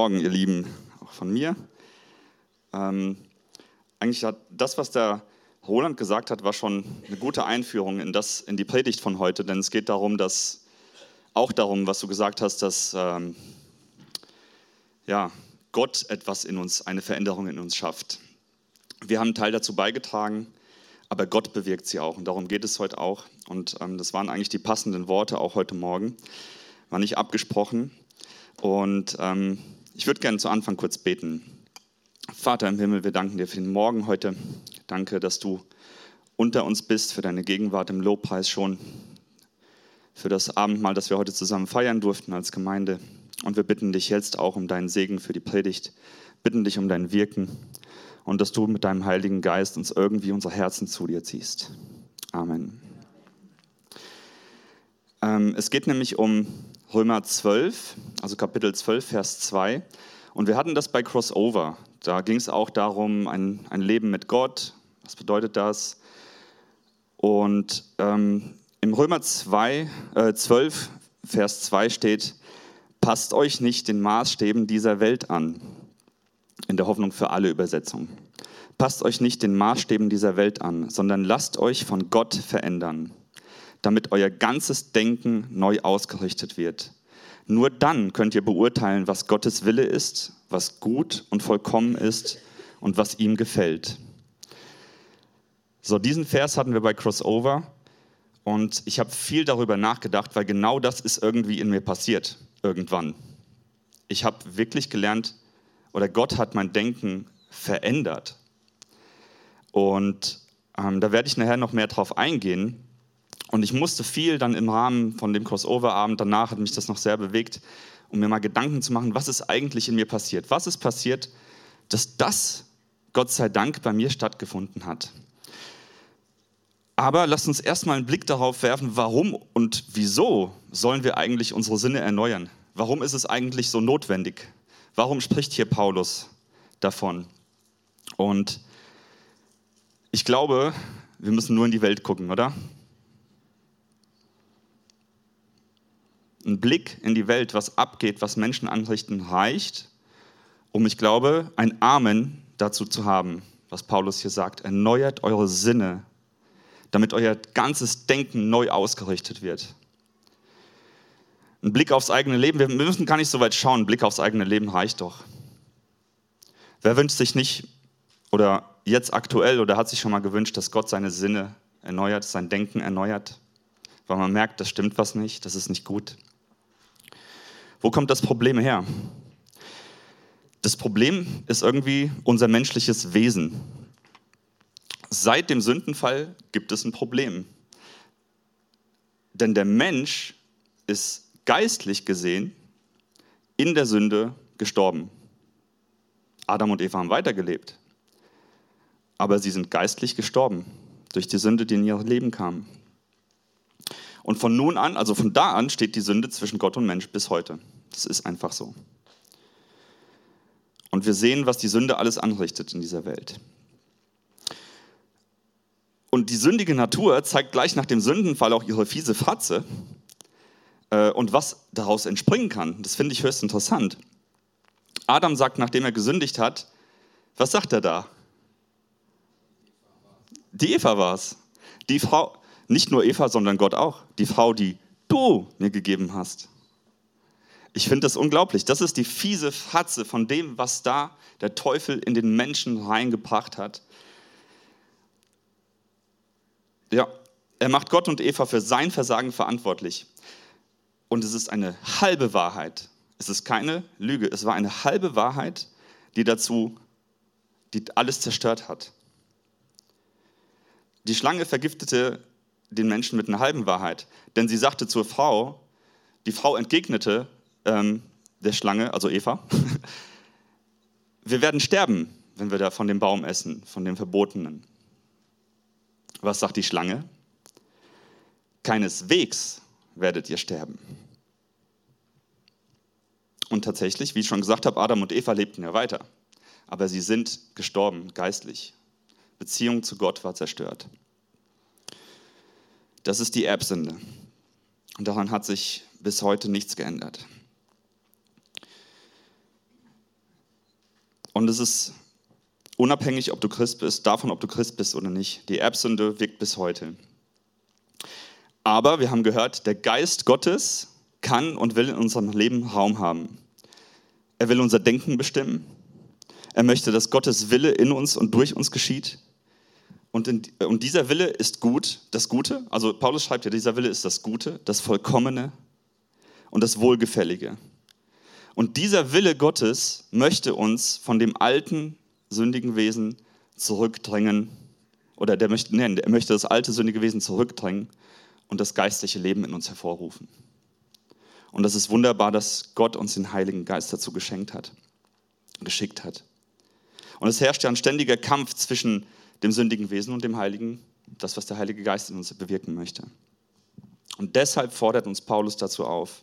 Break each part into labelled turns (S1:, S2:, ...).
S1: Morgen, ihr Lieben, auch von mir. Ähm, eigentlich hat das, was der Roland gesagt hat, war schon eine gute Einführung in, das, in die Predigt von heute, denn es geht darum, dass auch darum, was du gesagt hast, dass ähm, ja, Gott etwas in uns, eine Veränderung in uns schafft. Wir haben einen Teil dazu beigetragen, aber Gott bewirkt sie auch und darum geht es heute auch. Und ähm, das waren eigentlich die passenden Worte auch heute Morgen, war nicht abgesprochen. Und ähm, ich würde gerne zu Anfang kurz beten. Vater im Himmel, wir danken dir für den Morgen heute. Danke, dass du unter uns bist, für deine Gegenwart im Lobpreis schon, für das Abendmahl, das wir heute zusammen feiern durften als Gemeinde. Und wir bitten dich jetzt auch um deinen Segen für die Predigt, bitten dich um dein Wirken und dass du mit deinem Heiligen Geist uns irgendwie unser Herzen zu dir ziehst. Amen. Ähm, es geht nämlich um Römer 12, also Kapitel 12, Vers 2. Und wir hatten das bei Crossover. Da ging es auch darum, ein, ein Leben mit Gott. Was bedeutet das? Und ähm, im Römer 2, äh, 12, Vers 2 steht, passt euch nicht den Maßstäben dieser Welt an. In der Hoffnung für alle Übersetzungen. Passt euch nicht den Maßstäben dieser Welt an, sondern lasst euch von Gott verändern damit euer ganzes Denken neu ausgerichtet wird. Nur dann könnt ihr beurteilen, was Gottes Wille ist, was gut und vollkommen ist und was ihm gefällt. So, diesen Vers hatten wir bei Crossover und ich habe viel darüber nachgedacht, weil genau das ist irgendwie in mir passiert, irgendwann. Ich habe wirklich gelernt, oder Gott hat mein Denken verändert. Und ähm, da werde ich nachher noch mehr drauf eingehen. Und ich musste viel dann im Rahmen von dem Crossover-Abend, danach hat mich das noch sehr bewegt, um mir mal Gedanken zu machen, was ist eigentlich in mir passiert? Was ist passiert, dass das, Gott sei Dank, bei mir stattgefunden hat? Aber lasst uns erstmal einen Blick darauf werfen, warum und wieso sollen wir eigentlich unsere Sinne erneuern? Warum ist es eigentlich so notwendig? Warum spricht hier Paulus davon? Und ich glaube, wir müssen nur in die Welt gucken, oder? Ein Blick in die Welt, was abgeht, was Menschen anrichten, reicht, um, ich glaube, ein Amen dazu zu haben, was Paulus hier sagt. Erneuert eure Sinne, damit euer ganzes Denken neu ausgerichtet wird. Ein Blick aufs eigene Leben, wir müssen gar nicht so weit schauen, ein Blick aufs eigene Leben reicht doch. Wer wünscht sich nicht, oder jetzt aktuell, oder hat sich schon mal gewünscht, dass Gott seine Sinne erneuert, sein Denken erneuert? Weil man merkt, das stimmt was nicht, das ist nicht gut. Wo kommt das Problem her? Das Problem ist irgendwie unser menschliches Wesen. Seit dem Sündenfall gibt es ein Problem. Denn der Mensch ist geistlich gesehen in der Sünde gestorben. Adam und Eva haben weitergelebt, aber sie sind geistlich gestorben durch die Sünde, die in ihr Leben kam. Und von nun an, also von da an, steht die Sünde zwischen Gott und Mensch bis heute. Das ist einfach so. Und wir sehen, was die Sünde alles anrichtet in dieser Welt. Und die sündige Natur zeigt gleich nach dem Sündenfall auch ihre fiese Fratze. Äh, und was daraus entspringen kann, das finde ich höchst interessant. Adam sagt, nachdem er gesündigt hat, was sagt er da? Die Eva war es. Die Frau, nicht nur Eva, sondern Gott auch. Die Frau, die du mir gegeben hast. Ich finde das unglaublich. Das ist die fiese Fatze von dem, was da der Teufel in den Menschen reingebracht hat. Ja, er macht Gott und Eva für sein Versagen verantwortlich. Und es ist eine halbe Wahrheit. Es ist keine Lüge. Es war eine halbe Wahrheit, die dazu, die alles zerstört hat. Die Schlange vergiftete den Menschen mit einer halben Wahrheit. Denn sie sagte zur Frau, die Frau entgegnete ähm, der Schlange, also Eva, wir werden sterben, wenn wir da von dem Baum essen, von dem Verbotenen. Was sagt die Schlange? Keineswegs werdet ihr sterben. Und tatsächlich, wie ich schon gesagt habe, Adam und Eva lebten ja weiter. Aber sie sind gestorben, geistlich. Beziehung zu Gott war zerstört. Das ist die Erbsünde. Und daran hat sich bis heute nichts geändert. Und es ist unabhängig, ob du Christ bist, davon, ob du Christ bist oder nicht. Die Erbsünde wirkt bis heute. Aber wir haben gehört, der Geist Gottes kann und will in unserem Leben Raum haben. Er will unser Denken bestimmen. Er möchte, dass Gottes Wille in uns und durch uns geschieht. Und, in, und dieser Wille ist gut, das Gute. Also Paulus schreibt ja, dieser Wille ist das Gute, das Vollkommene und das Wohlgefällige. Und dieser Wille Gottes möchte uns von dem alten, sündigen Wesen zurückdrängen. Oder der möchte, nein, er möchte das alte, sündige Wesen zurückdrängen und das geistliche Leben in uns hervorrufen. Und das ist wunderbar, dass Gott uns den Heiligen Geist dazu geschenkt hat, geschickt hat. Und es herrscht ja ein ständiger Kampf zwischen dem sündigen Wesen und dem Heiligen, das, was der Heilige Geist in uns bewirken möchte. Und deshalb fordert uns Paulus dazu auf,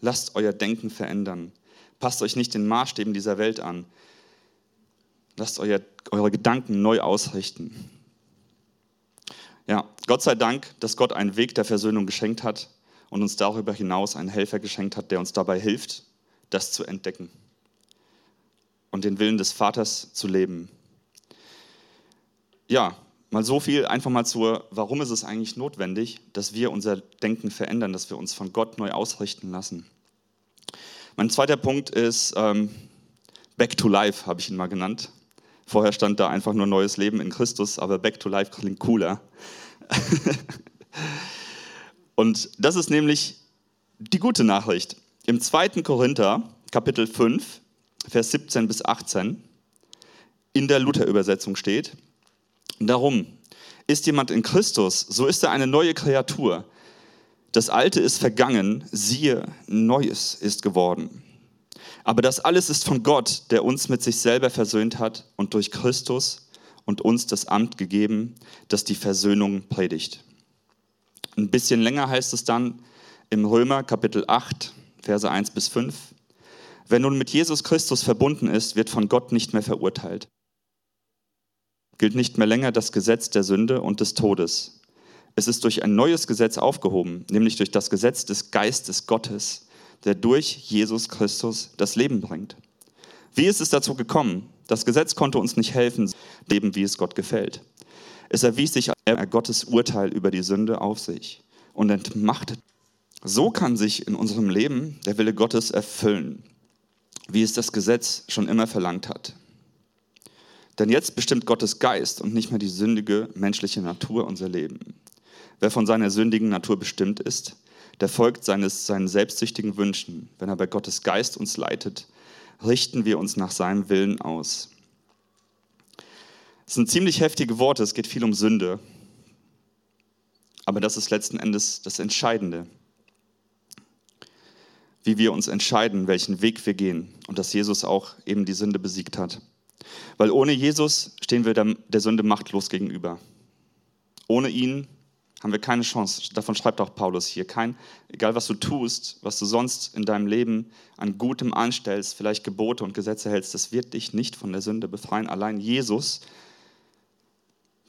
S1: lasst euer Denken verändern. Passt euch nicht den Maßstäben dieser Welt an. Lasst euer, eure Gedanken neu ausrichten. Ja, Gott sei Dank, dass Gott einen Weg der Versöhnung geschenkt hat und uns darüber hinaus einen Helfer geschenkt hat, der uns dabei hilft, das zu entdecken und den Willen des Vaters zu leben. Ja, mal so viel einfach mal zur, warum ist es eigentlich notwendig, dass wir unser Denken verändern, dass wir uns von Gott neu ausrichten lassen. Mein zweiter Punkt ist ähm, Back to Life, habe ich ihn mal genannt. Vorher stand da einfach nur neues Leben in Christus, aber Back to Life klingt cooler. Und das ist nämlich die gute Nachricht. Im 2. Korinther, Kapitel 5, Vers 17 bis 18, in der Luther-Übersetzung steht, darum, ist jemand in Christus, so ist er eine neue Kreatur. Das Alte ist vergangen, siehe, Neues ist geworden. Aber das alles ist von Gott, der uns mit sich selber versöhnt hat und durch Christus und uns das Amt gegeben, das die Versöhnung predigt. Ein bisschen länger heißt es dann im Römer Kapitel 8, Verse 1 bis 5. Wer nun mit Jesus Christus verbunden ist, wird von Gott nicht mehr verurteilt. Gilt nicht mehr länger das Gesetz der Sünde und des Todes. Es ist durch ein neues Gesetz aufgehoben, nämlich durch das Gesetz des Geistes Gottes, der durch Jesus Christus das Leben bringt. Wie ist es dazu gekommen? Das Gesetz konnte uns nicht helfen, leben, wie es Gott gefällt. Es erwies sich als Gottes Urteil über die Sünde auf sich und entmachtet. So kann sich in unserem Leben der Wille Gottes erfüllen, wie es das Gesetz schon immer verlangt hat. Denn jetzt bestimmt Gottes Geist und nicht mehr die sündige menschliche Natur unser Leben. Wer von seiner sündigen Natur bestimmt ist, der folgt seines, seinen selbstsüchtigen Wünschen. Wenn aber Gottes Geist uns leitet, richten wir uns nach seinem Willen aus. Es sind ziemlich heftige Worte, es geht viel um Sünde. Aber das ist letzten Endes das Entscheidende. Wie wir uns entscheiden, welchen Weg wir gehen und dass Jesus auch eben die Sünde besiegt hat. Weil ohne Jesus stehen wir der, Sünde machtlos gegenüber. Ohne ihn haben wir keine Chance. Davon schreibt auch Paulus hier. Kein, egal was du tust, was du sonst in deinem Leben an Gutem anstellst, vielleicht Gebote und Gesetze hältst, das wird dich nicht von der Sünde befreien. Allein Jesus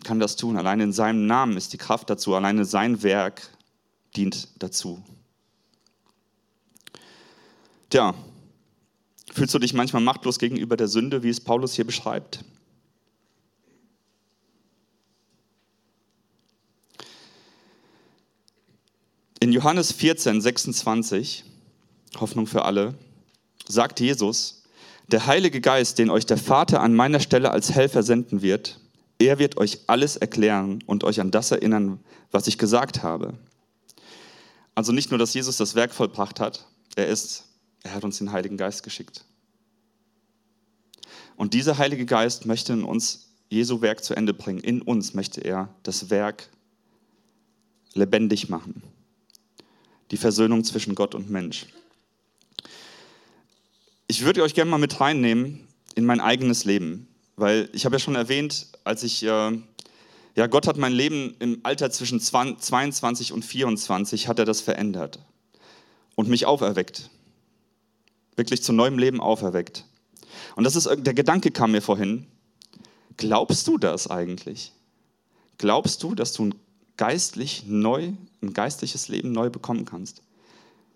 S1: kann das tun. Allein in seinem Namen ist die Kraft dazu. Alleine sein Werk dient dazu. Tja, fühlst du dich manchmal machtlos gegenüber der Sünde, wie es Paulus hier beschreibt? In Johannes 14, 26, Hoffnung für alle, sagt Jesus, der Heilige Geist, den euch der Vater an meiner Stelle als Helfer senden wird, er wird euch alles erklären und euch an das erinnern, was ich gesagt habe. Also nicht nur, dass Jesus das Werk vollbracht hat, er ist, er hat uns den Heiligen Geist geschickt. Und dieser Heilige Geist möchte in uns Jesu Werk zu Ende bringen. In uns möchte er das Werk lebendig machen die Versöhnung zwischen Gott und Mensch. Ich würde euch gerne mal mit reinnehmen in mein eigenes Leben, weil ich habe ja schon erwähnt, als ich, äh, ja, Gott hat mein Leben im Alter zwischen 22 und 24, hat er das verändert und mich auferweckt, wirklich zu neuem Leben auferweckt. Und das ist, der Gedanke kam mir vorhin, glaubst du das eigentlich? Glaubst du, dass du ein geistlich neu, ein geistliches Leben neu bekommen kannst.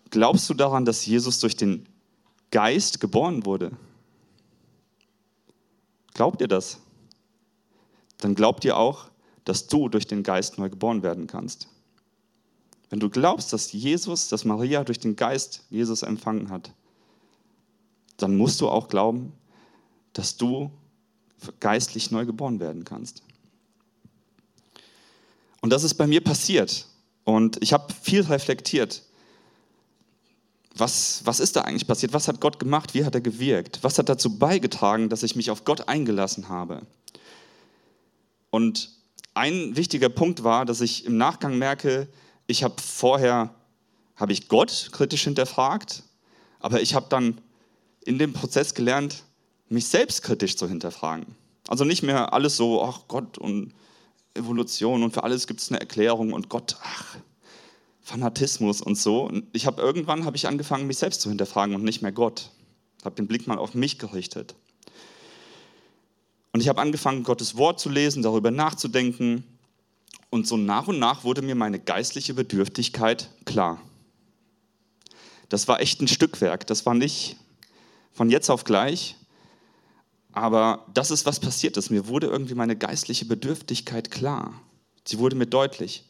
S1: Glaubst du daran, dass Jesus durch den Geist geboren wurde? Glaubt ihr das? Dann glaubt ihr auch, dass du durch den Geist neu geboren werden kannst. Wenn du glaubst, dass Jesus, dass Maria durch den Geist Jesus empfangen hat, dann musst du auch glauben, dass du geistlich neu geboren werden kannst. Und das ist bei mir passiert. Und ich habe viel reflektiert. Was, was ist da eigentlich passiert? Was hat Gott gemacht? Wie hat er gewirkt? Was hat dazu beigetragen, dass ich mich auf Gott eingelassen habe? Und ein wichtiger Punkt war, dass ich im Nachgang merke, ich habe vorher, habe ich Gott kritisch hinterfragt, aber ich habe dann in dem Prozess gelernt, mich selbst kritisch zu hinterfragen. Also nicht mehr alles so, ach Gott und Evolution und für alles gibt es eine Erklärung und Gott, ach, Fanatismus und so. Und ich habe irgendwann habe ich angefangen, mich selbst zu hinterfragen und nicht mehr Gott. Habe den Blick mal auf mich gerichtet. Und ich habe angefangen, Gottes Wort zu lesen, darüber nachzudenken. Und so nach und nach wurde mir meine geistliche Bedürftigkeit klar. Das war echt ein Stückwerk. Das war nicht von jetzt auf gleich. Aber das ist, was passiert ist. Mir wurde irgendwie meine geistliche Bedürftigkeit klar. Sie wurde mir deutlich.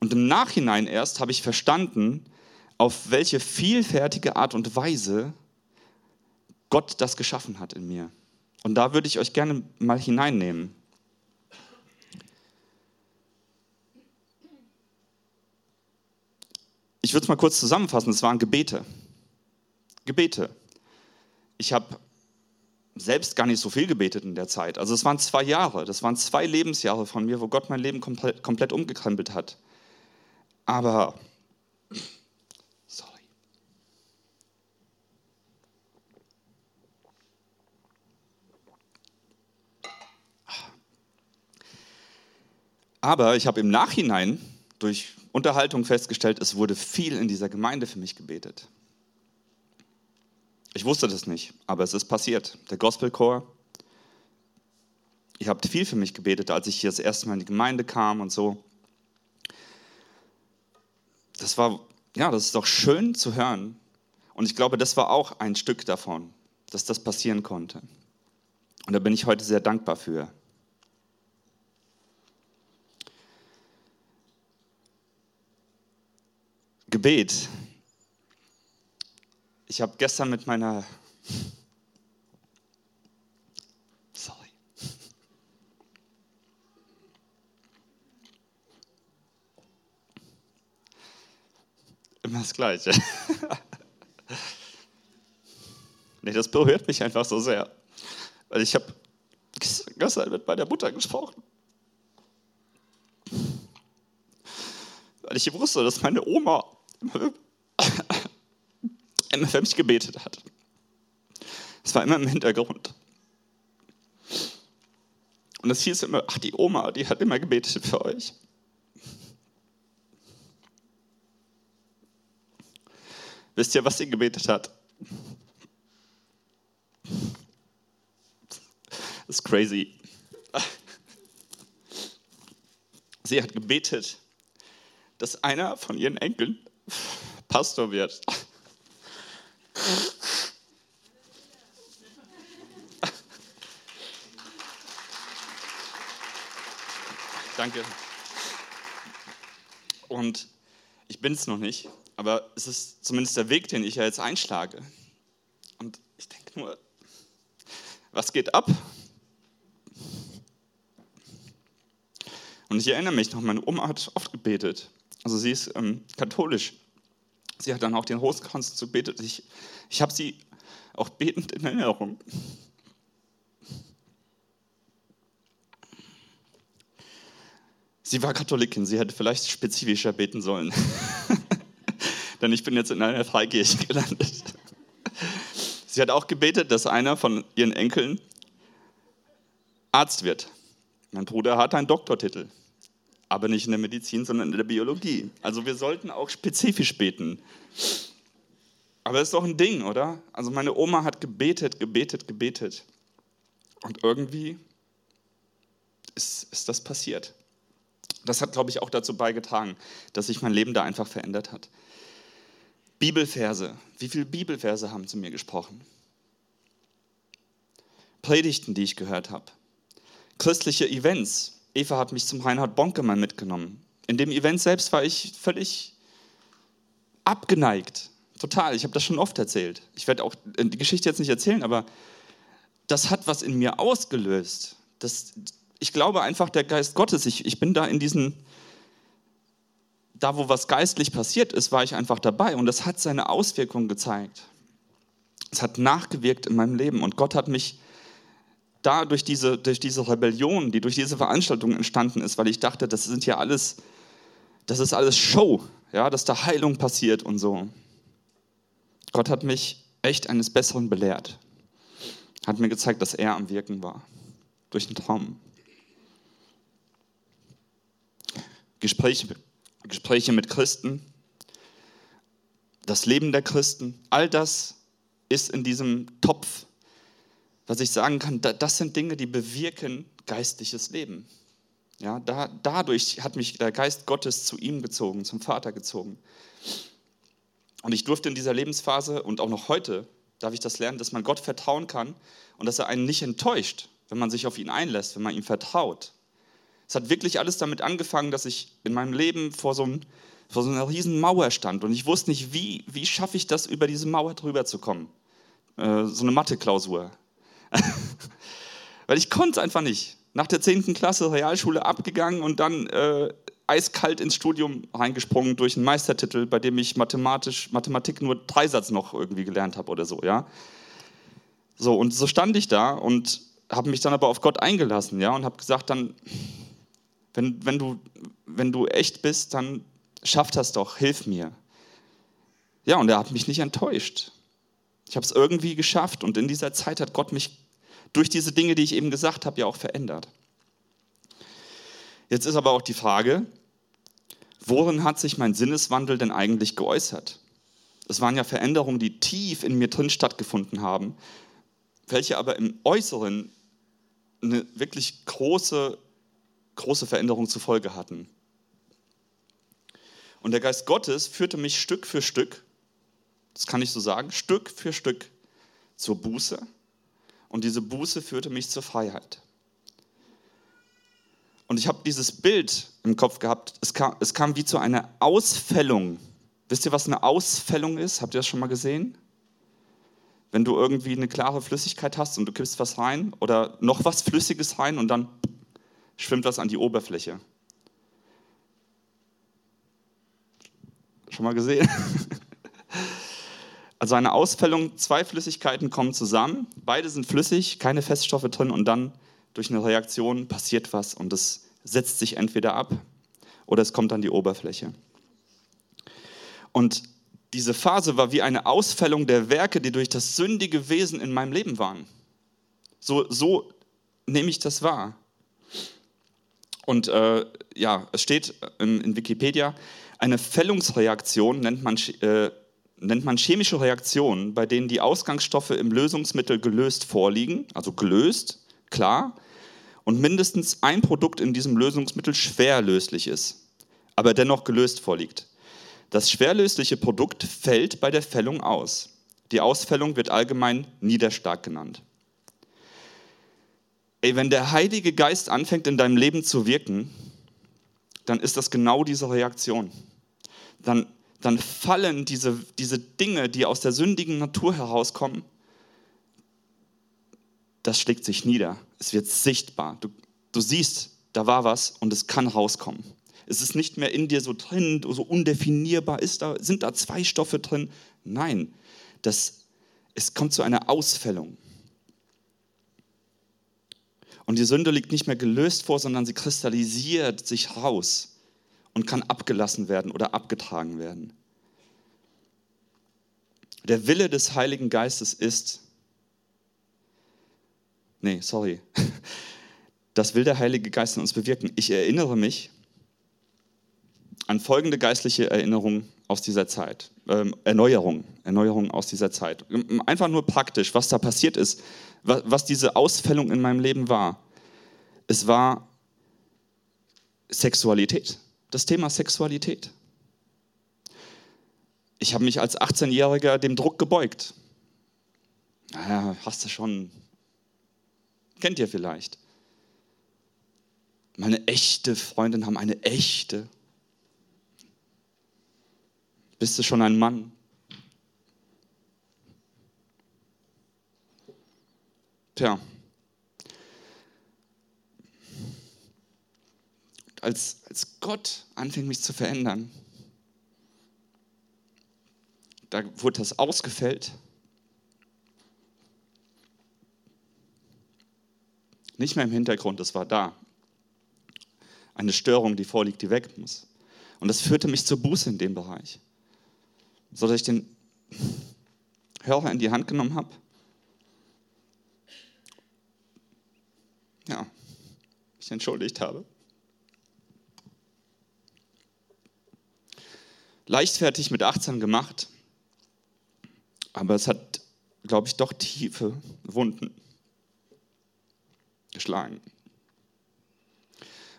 S1: Und im Nachhinein erst habe ich verstanden, auf welche vielfältige Art und Weise Gott das geschaffen hat in mir. Und da würde ich euch gerne mal hineinnehmen. Ich würde es mal kurz zusammenfassen. Es waren Gebete. Gebete. Ich habe selbst gar nicht so viel gebetet in der Zeit. Also es waren zwei Jahre, das waren zwei Lebensjahre von mir, wo Gott mein Leben komplett, komplett umgekrempelt hat. Aber, sorry. Aber ich habe im Nachhinein durch Unterhaltung festgestellt, es wurde viel in dieser Gemeinde für mich gebetet. Ich wusste das nicht, aber es ist passiert. Der Gospelchor, ihr habt viel für mich gebetet, als ich hier das erste Mal in die Gemeinde kam und so. Das war, ja, das ist doch schön zu hören. Und ich glaube, das war auch ein Stück davon, dass das passieren konnte. Und da bin ich heute sehr dankbar für. Gebet ich habe gestern mit meiner... Sorry. Immer das Gleiche. nee, das berührt mich einfach so sehr. Weil ich habe gestern mit meiner Mutter gesprochen. Weil ich wusste, dass meine Oma immer für mich gebetet hat. Es war immer im Hintergrund. Und es hieß immer, ach, die Oma, die hat immer gebetet für euch. Wisst ihr, was sie gebetet hat? Das ist crazy. Sie hat gebetet, dass einer von ihren Enkeln Pastor wird. Danke. Und ich bin es noch nicht, aber es ist zumindest der Weg, den ich ja jetzt einschlage. Und ich denke nur, was geht ab? Und ich erinnere mich noch, meine Oma hat oft gebetet. Also sie ist ähm, katholisch. Sie hat dann auch den Rosenkranz zu betet. Ich, ich habe sie auch betend in Erinnerung. Sie war Katholikin, sie hätte vielleicht spezifischer beten sollen. Denn ich bin jetzt in einer Freikirche gelandet. Sie hat auch gebetet, dass einer von ihren Enkeln Arzt wird. Mein Bruder hat einen Doktortitel aber nicht in der Medizin, sondern in der Biologie. Also wir sollten auch spezifisch beten. Aber das ist doch ein Ding, oder? Also meine Oma hat gebetet, gebetet, gebetet. Und irgendwie ist, ist das passiert. Das hat, glaube ich, auch dazu beigetragen, dass sich mein Leben da einfach verändert hat. Bibelverse. Wie viele Bibelverse haben zu mir gesprochen? Predigten, die ich gehört habe. Christliche Events. Eva hat mich zum Reinhard Bonke mal mitgenommen. In dem Event selbst war ich völlig abgeneigt. Total. Ich habe das schon oft erzählt. Ich werde auch die Geschichte jetzt nicht erzählen, aber das hat was in mir ausgelöst. Das, ich glaube einfach, der Geist Gottes, ich, ich bin da in diesen, da wo was geistlich passiert ist, war ich einfach dabei und das hat seine Auswirkungen gezeigt. Es hat nachgewirkt in meinem Leben und Gott hat mich da durch diese, durch diese Rebellion, die durch diese Veranstaltung entstanden ist, weil ich dachte, das sind ja alles, das ist alles Show, ja, dass da Heilung passiert und so. Gott hat mich echt eines Besseren belehrt. Hat mir gezeigt, dass er am Wirken war. Durch einen Traum. Gespräche, Gespräche mit Christen, das Leben der Christen, all das ist in diesem Topf, was ich sagen kann, das sind Dinge, die bewirken geistliches Leben. Ja, da, dadurch hat mich der Geist Gottes zu ihm gezogen, zum Vater gezogen. Und ich durfte in dieser Lebensphase und auch noch heute darf ich das lernen, dass man Gott vertrauen kann und dass er einen nicht enttäuscht, wenn man sich auf ihn einlässt, wenn man ihm vertraut. Es hat wirklich alles damit angefangen, dass ich in meinem Leben vor so, einem, vor so einer riesen Mauer stand und ich wusste nicht, wie, wie schaffe ich das, über diese Mauer drüber zu kommen. Äh, so eine Mathe-Klausur. Weil ich konnte es einfach nicht. Nach der 10. Klasse Realschule abgegangen und dann äh, eiskalt ins Studium reingesprungen durch einen Meistertitel, bei dem ich mathematisch, Mathematik nur Dreisatz noch irgendwie gelernt habe oder so, ja. So, und so stand ich da und habe mich dann aber auf Gott eingelassen, ja, und habe gesagt, dann, wenn, wenn, du, wenn du echt bist, dann schaff das doch, hilf mir. Ja, und er hat mich nicht enttäuscht. Ich habe es irgendwie geschafft und in dieser Zeit hat Gott mich durch diese Dinge, die ich eben gesagt habe, ja auch verändert. Jetzt ist aber auch die Frage, worin hat sich mein Sinneswandel denn eigentlich geäußert? Es waren ja Veränderungen, die tief in mir drin stattgefunden haben, welche aber im Äußeren eine wirklich große, große Veränderung zur Folge hatten. Und der Geist Gottes führte mich Stück für Stück, das kann ich so sagen, Stück für Stück zur Buße. Und diese Buße führte mich zur Freiheit. Und ich habe dieses Bild im Kopf gehabt, es kam, es kam wie zu einer Ausfällung. Wisst ihr, was eine Ausfällung ist? Habt ihr das schon mal gesehen? Wenn du irgendwie eine klare Flüssigkeit hast und du kippst was rein oder noch was Flüssiges rein und dann schwimmt was an die Oberfläche. Schon mal gesehen? Also eine Ausfällung, zwei Flüssigkeiten kommen zusammen, beide sind flüssig, keine Feststoffe drin und dann durch eine Reaktion passiert was und es setzt sich entweder ab oder es kommt an die Oberfläche. Und diese Phase war wie eine Ausfällung der Werke, die durch das sündige Wesen in meinem Leben waren. So, so nehme ich das wahr. Und äh, ja, es steht in, in, Wikipedia, eine Fällungsreaktion nennt man, äh, nennt man chemische Reaktionen, bei denen die Ausgangsstoffe im Lösungsmittel gelöst vorliegen, also gelöst, klar, und mindestens ein Produkt in diesem Lösungsmittel schwer löslich ist, aber dennoch gelöst vorliegt. Das schwerlösliche Produkt fällt bei der Fällung aus. Die Ausfällung wird allgemein Niederschlag genannt. Ey, wenn der Heilige Geist anfängt in deinem Leben zu wirken, dann ist das genau diese Reaktion. Dann, dann fallen diese, diese Dinge, die aus der sündigen Natur herauskommen, das schlägt sich nieder. Es wird sichtbar. Du, du siehst, da war was und es kann rauskommen. Es ist nicht mehr in dir so drin, so undefinierbar. Ist da, sind da zwei Stoffe drin? Nein, das, es kommt zu einer Ausfällung. Und die Sünde liegt nicht mehr gelöst vor, sondern sie kristallisiert sich raus und kann abgelassen werden oder abgetragen werden. Der Wille des Heiligen Geistes ist, Nee, sorry. Das will der Heilige Geist in uns bewirken. Ich erinnere mich an folgende geistliche Erinnerung aus dieser Zeit. Ähm, Erneuerung, Erneuerung aus dieser Zeit. Einfach nur praktisch, was da passiert ist, was, was diese Ausfällung in meinem Leben war. Es war Sexualität, das Thema Sexualität. Ich habe mich als 18-Jähriger dem Druck gebeugt. Naja, hast du schon Kennt ihr vielleicht? Meine echte Freundin haben eine echte. Bist du schon ein Mann? Tja. Als, als Gott anfing mich zu verändern, da wurde das ausgefällt. Nicht mehr im Hintergrund, es war da. Eine Störung, die vorliegt, die weg muss. Und das führte mich zur Buße in dem Bereich. So dass ich den Hörer in die Hand genommen habe. Ja, mich entschuldigt habe. Leichtfertig mit 18 gemacht, aber es hat, glaube ich, doch tiefe Wunden geschlagen.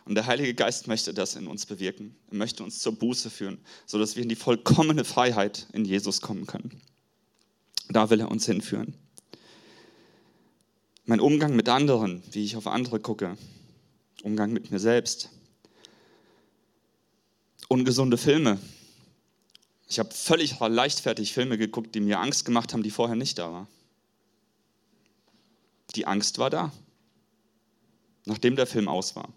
S1: Und der Heilige Geist möchte das in uns bewirken. Er möchte uns zur Buße führen, sodass wir in die vollkommene Freiheit in Jesus kommen können. Da will er uns hinführen. Mein Umgang mit anderen, wie ich auf andere gucke, Umgang mit mir selbst. Ungesunde Filme. Ich habe völlig leichtfertig Filme geguckt, die mir Angst gemacht haben, die vorher nicht da waren. Die Angst war da, nachdem der Film aus war.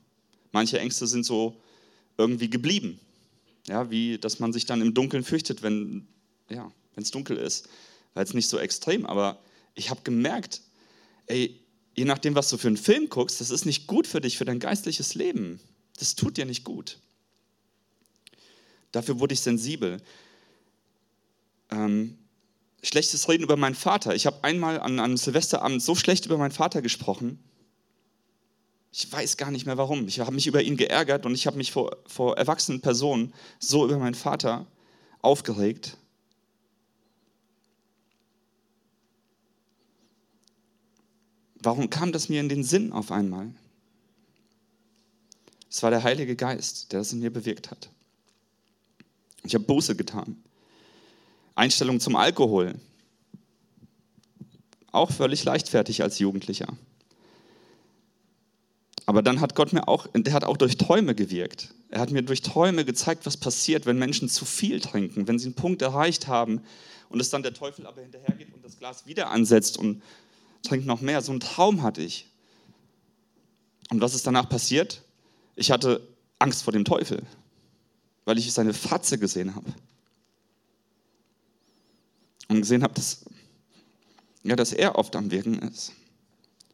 S1: Manche Ängste sind so irgendwie geblieben. Ja, wie, dass man sich dann im Dunkeln fürchtet, wenn ja, es dunkel ist. War jetzt nicht so extrem, aber ich habe gemerkt, ey, je nachdem, was du für einen Film guckst, das ist nicht gut für dich, für dein geistliches Leben. Das tut dir nicht gut. Dafür wurde ich sensibel. Ähm, schlechtes Reden über meinen Vater. Ich habe einmal an einem Silvesterabend so schlecht über meinen Vater gesprochen, ich weiß gar nicht mehr warum. Ich habe mich über ihn geärgert und ich habe mich vor, vor erwachsenen Personen so über meinen Vater aufgeregt. Warum kam das mir in den Sinn auf einmal? Es war der Heilige Geist, der das in mir bewirkt hat. Ich habe Buße getan. Einstellung zum Alkohol. Auch völlig leichtfertig als Jugendlicher. Aber dann hat Gott mir auch, der hat auch durch Träume gewirkt. Er hat mir durch Träume gezeigt, was passiert, wenn Menschen zu viel trinken, wenn sie einen Punkt erreicht haben und es dann der Teufel aber hinterhergeht und das Glas wieder ansetzt und trinkt noch mehr. So einen Traum hatte ich. Und was ist danach passiert? Ich hatte Angst vor dem Teufel, weil ich seine Fratze gesehen habe. Und gesehen habe, dass, ja, dass er oft am Wirken ist.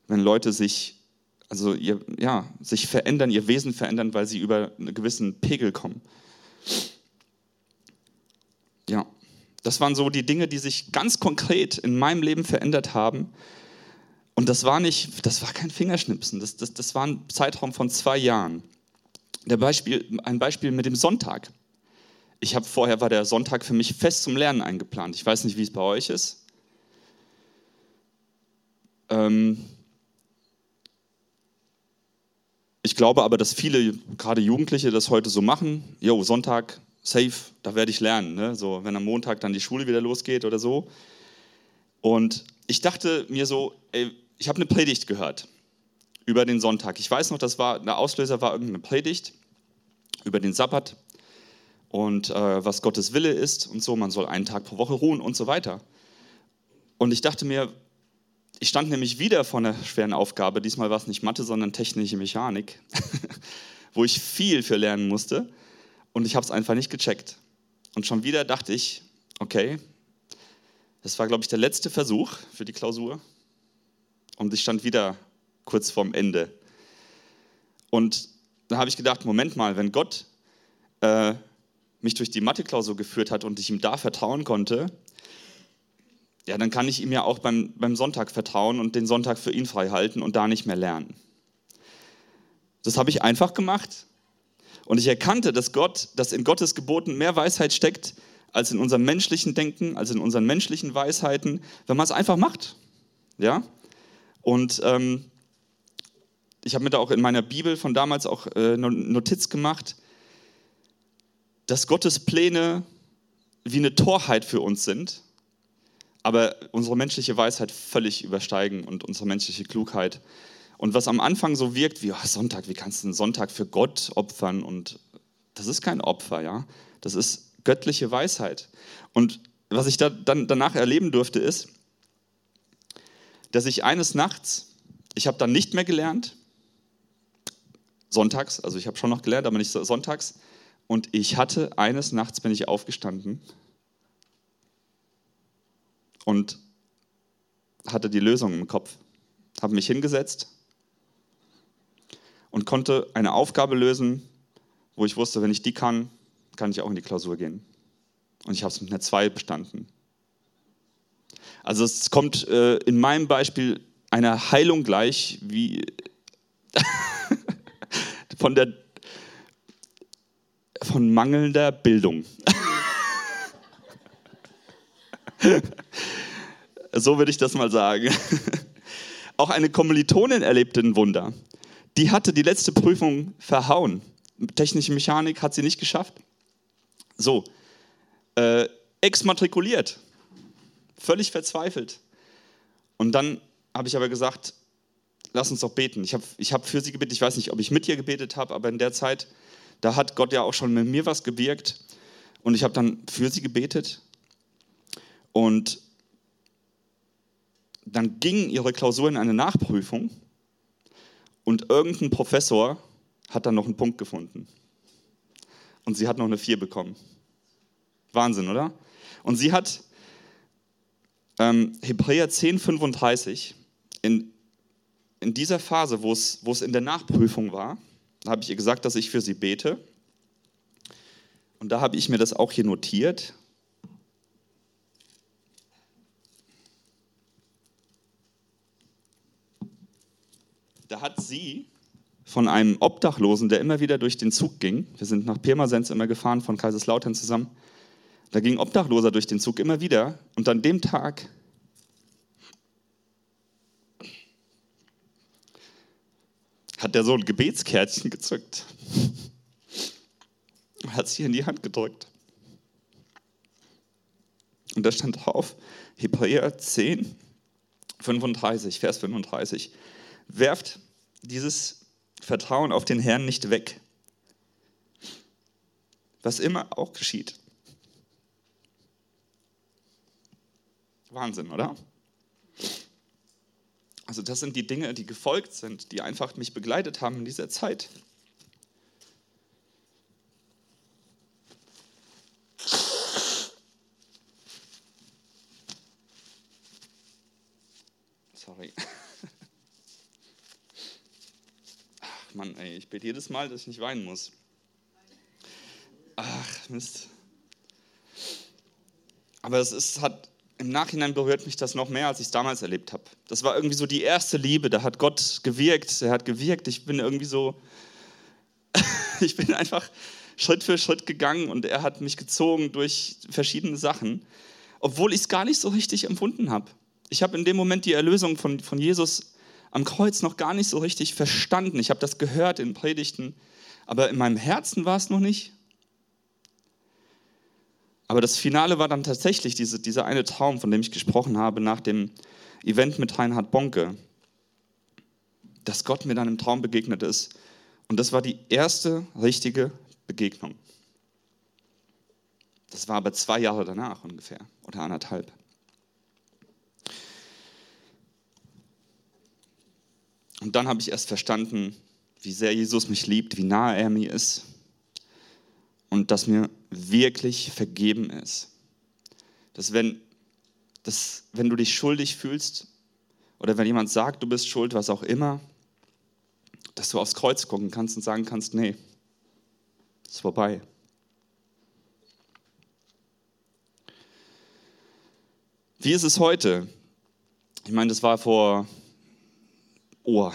S1: Wenn Leute sich also ihr, ja, sich verändern, ihr Wesen verändern, weil sie über einen gewissen Pegel kommen. Ja, das waren so die Dinge, die sich ganz konkret in meinem Leben verändert haben. Und das war nicht, das war kein Fingerschnipsen, das, das, das war ein Zeitraum von zwei Jahren. Beispiel, ein Beispiel mit dem Sonntag. Ich habe vorher war der Sonntag für mich fest zum Lernen eingeplant. Ich weiß nicht, wie es bei euch ist. Ähm, Ich glaube aber, dass viele, gerade Jugendliche, das heute so machen. Jo, Sonntag, safe, da werde ich lernen. Ne? So, wenn am Montag dann die Schule wieder losgeht oder so. Und ich dachte mir so, ey, ich habe eine Predigt gehört über den Sonntag. Ich weiß noch, das war, der Auslöser war irgendeine Predigt über den Sabbat und äh, was Gottes Wille ist und so. Man soll einen Tag pro Woche ruhen und so weiter. Und ich dachte mir, ich stand nämlich wieder vor einer schweren Aufgabe. Diesmal war es nicht Mathe, sondern technische Mechanik, wo ich viel für lernen musste. Und ich habe es einfach nicht gecheckt. Und schon wieder dachte ich, okay, das war, glaube ich, der letzte Versuch für die Klausur. Und ich stand wieder kurz vorm Ende. Und da habe ich gedacht, Moment mal, wenn Gott äh, mich durch die Mathe-Klausur geführt hat und ich ihm da vertrauen konnte, ja, dann kann ich ihm ja auch beim, beim Sonntag vertrauen und den Sonntag für ihn frei halten und da nicht mehr lernen. Das habe ich einfach gemacht. Und ich erkannte, dass Gott, dass in Gottes Geboten mehr Weisheit steckt als in unserem menschlichen Denken, als in unseren menschlichen Weisheiten, wenn man es einfach macht. Ja? Und ähm, ich habe mir da auch in meiner Bibel von damals auch äh, Notiz gemacht, dass Gottes Pläne wie eine Torheit für uns sind aber unsere menschliche Weisheit völlig übersteigen und unsere menschliche Klugheit. Und was am Anfang so wirkt wie oh, Sonntag, wie kannst du einen Sonntag für Gott opfern? Und das ist kein Opfer, ja. Das ist göttliche Weisheit. Und was ich da dann danach erleben durfte, ist, dass ich eines Nachts, ich habe dann nicht mehr gelernt, sonntags, also ich habe schon noch gelernt, aber nicht sonntags, und ich hatte eines Nachts bin ich aufgestanden und hatte die Lösung im Kopf, habe mich hingesetzt und konnte eine Aufgabe lösen, wo ich wusste, wenn ich die kann, kann ich auch in die Klausur gehen. Und ich habe es mit einer 2 bestanden. Also es kommt äh, in meinem Beispiel einer Heilung gleich wie von der von mangelnder Bildung. so würde ich das mal sagen. Auch eine Kommilitonin erlebte ein Wunder. Die hatte die letzte Prüfung verhauen. Technische Mechanik hat sie nicht geschafft. So, äh, exmatrikuliert, völlig verzweifelt. Und dann habe ich aber gesagt, lass uns doch beten. Ich habe ich hab für sie gebetet, ich weiß nicht, ob ich mit ihr gebetet habe, aber in der Zeit, da hat Gott ja auch schon mit mir was gewirkt. Und ich habe dann für sie gebetet. Und dann ging ihre Klausur in eine Nachprüfung und irgendein Professor hat dann noch einen Punkt gefunden. Und sie hat noch eine 4 bekommen. Wahnsinn, oder? Und sie hat ähm, Hebräer 10, 35 in, in dieser Phase, wo es, wo es in der Nachprüfung war, habe ich ihr gesagt, dass ich für sie bete. Und da habe ich mir das auch hier notiert. Da hat sie von einem Obdachlosen, der immer wieder durch den Zug ging, wir sind nach Pirmasens immer gefahren von Kaiserslautern zusammen, da ging Obdachloser durch den Zug immer wieder und an dem Tag hat der so ein Gebetskärtchen gezückt hat sie in die Hand gedrückt. Und da stand drauf, Hebräer 10, 35, Vers 35, werft dieses Vertrauen auf den Herrn nicht weg. Was immer auch geschieht. Wahnsinn, oder? Also das sind die Dinge, die gefolgt sind, die einfach mich begleitet haben in dieser Zeit. Sorry. Ach Mann, ey, ich bete jedes Mal, dass ich nicht weinen muss. Ach, Mist. Aber es ist, hat im Nachhinein berührt mich das noch mehr, als ich es damals erlebt habe. Das war irgendwie so die erste Liebe, da hat Gott gewirkt, er hat gewirkt. Ich bin irgendwie so, ich bin einfach Schritt für Schritt gegangen und er hat mich gezogen durch verschiedene Sachen, obwohl ich es gar nicht so richtig empfunden habe. Ich habe in dem Moment die Erlösung von, von Jesus am Kreuz noch gar nicht so richtig verstanden. Ich habe das gehört in Predigten, aber in meinem Herzen war es noch nicht. Aber das Finale war dann tatsächlich diese, dieser eine Traum, von dem ich gesprochen habe, nach dem Event mit Reinhard Bonke, dass Gott mir dann im Traum begegnet ist. Und das war die erste richtige Begegnung. Das war aber zwei Jahre danach ungefähr oder anderthalb. Und dann habe ich erst verstanden, wie sehr Jesus mich liebt, wie nahe er mir ist und dass mir wirklich vergeben ist. Dass wenn, dass wenn du dich schuldig fühlst oder wenn jemand sagt, du bist schuld, was auch immer, dass du aufs Kreuz gucken kannst und sagen kannst, nee, ist vorbei. Wie ist es heute? Ich meine, das war vor oh,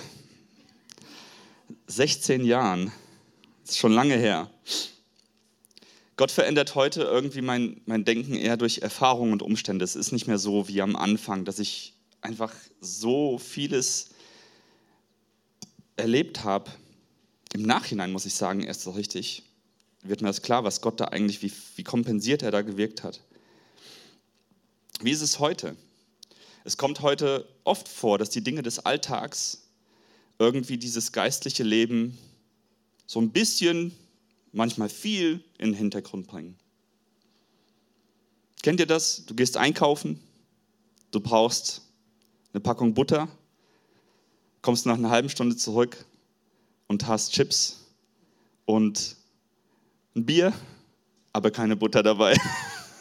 S1: 16 Jahren, das ist schon lange her. Gott verändert heute irgendwie mein, mein Denken eher durch Erfahrungen und Umstände. Es ist nicht mehr so wie am Anfang, dass ich einfach so vieles erlebt habe. Im Nachhinein muss ich sagen, erst so richtig wird mir das klar, was Gott da eigentlich, wie, wie kompensiert er da gewirkt hat. Wie ist es heute? Es kommt heute oft vor, dass die Dinge des Alltags irgendwie dieses geistliche Leben so ein bisschen, manchmal viel in den Hintergrund bringen. Kennt ihr das? Du gehst einkaufen, du brauchst eine Packung Butter, kommst nach einer halben Stunde zurück und hast Chips und ein Bier, aber keine Butter dabei.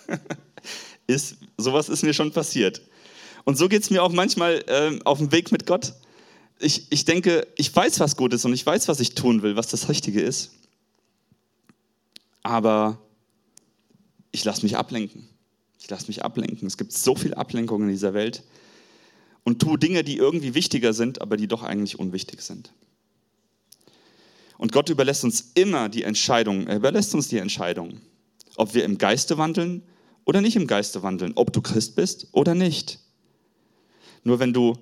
S1: ist, sowas ist mir schon passiert. Und so geht es mir auch manchmal äh, auf dem Weg mit Gott. Ich, ich denke, ich weiß, was gut ist und ich weiß, was ich tun will, was das Richtige ist. Aber ich lasse mich ablenken. Ich lasse mich ablenken. Es gibt so viel Ablenkung in dieser Welt und tue Dinge, die irgendwie wichtiger sind, aber die doch eigentlich unwichtig sind. Und Gott überlässt uns immer die Entscheidung, er überlässt uns die Entscheidung, ob wir im Geiste wandeln oder nicht im Geiste wandeln, ob du Christ bist oder nicht. Nur wenn du